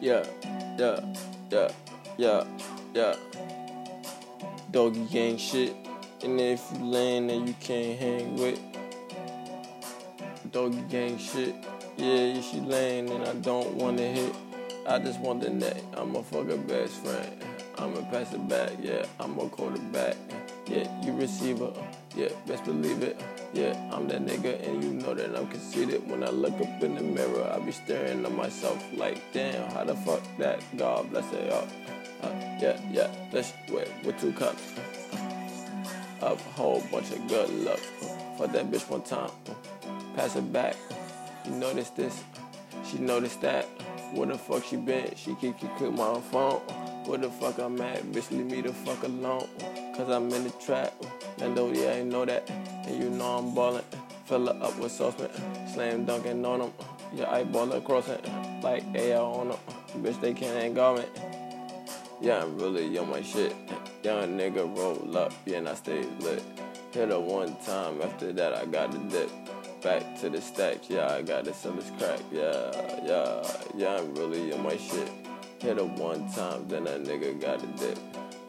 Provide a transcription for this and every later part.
Yeah, yeah, yeah, yeah, yeah. Doggy gang shit. And if you lame then you can't hang with. Doggy gang shit. Yeah, if she lame and I don't wanna hit. I just want the neck. I'm a fucking best friend. I'ma pass it back. Yeah, I'm a quarterback. Yeah, you receiver. Yeah, best believe it. Yeah, I'm that nigga, and you know that I'm conceited. When I look up in the mirror, I be staring at myself like, damn, how the fuck that? God bless it, y'all. Uh, yeah, yeah, let's wait with two cups. A whole bunch of good luck. Fuck that bitch one time. Pass it back. You notice this? She noticed that. Where the fuck she been? She keep keep click my phone. Where the fuck I'm at? Bitch, leave me the fuck alone. Cause I'm in the trap. And though, yeah, I know that. And you know I'm ballin'. Fill her up with saucepan. Slam dunking on them. Yeah, I ball across it. Like AR on them. Bitch, they can't hang garment. Yeah, I'm really on my shit. Young nigga roll up, yeah, and I stay lit. Hit her one time, after that I got the dip. Back to the stacks, yeah, I gotta sell this crack, yeah, yeah, yeah, I'm really on my shit. Hit her one time, then that nigga got the dip.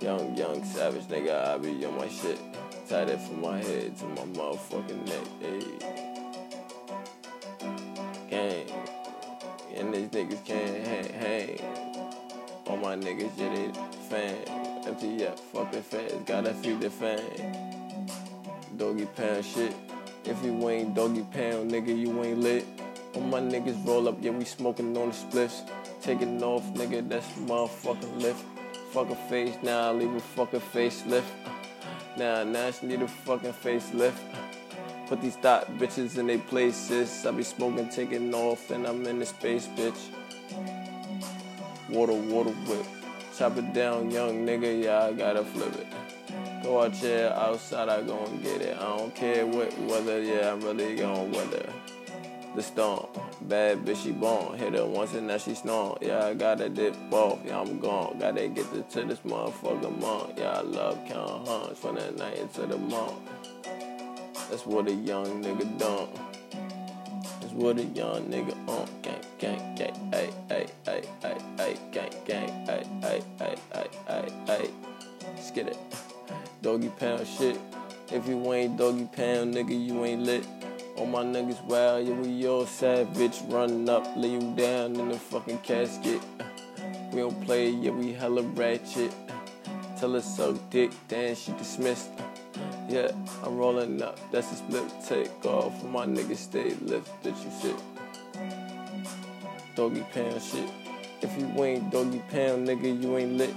Young, young, savage nigga, I be on my shit. Tied it from my head to my motherfucking neck, ayy. Gang, and these niggas can't hang, hang. All my niggas, yeah, they fan. Yeah, fucking fans, gotta feed the fan. Doggy pound shit. If you ain't doggy pound, nigga, you ain't lit. All my niggas roll up, yeah, we smoking on the spliffs. Taking off, nigga, that's motherfucking lift. Fuck a face, now I leave a fucking facelift. Now, now she need a fucking facelift. Put these thought bitches in their places. I be smoking, taking off, and I'm in the space, bitch. Water, water whip. Chop it down, young nigga, yeah, I gotta flip it. Go out here, outside, I go and get it. I don't care what weather, yeah, I'm really gon' weather. The storm, bad bitch, she born. Hit her once and now she snore. Yeah, I gotta dip off, yeah, I'm gone. Gotta get to, to this motherfucker mom. Yeah, I love count hunts from the night into the morning. That's what a young nigga done. That's what a young nigga on. Gang, gang, gang, ay, ay, ay, ay, ay, gang, gang, ay, ay, ay, ay, ay, ay. Let's get it. Doggy pound shit. If you ain't doggy pound, nigga, you ain't lit. All my niggas wild, yeah, we all savage. Running up, lay you down in the fucking casket. We don't play, yeah, we hella ratchet. Tell her suck dick, then she dismissed. Yeah, I'm rolling up, that's a split take off. My niggas stay lifted, you shit. Doggy pound shit. If you ain't doggy pound, nigga, you ain't lit.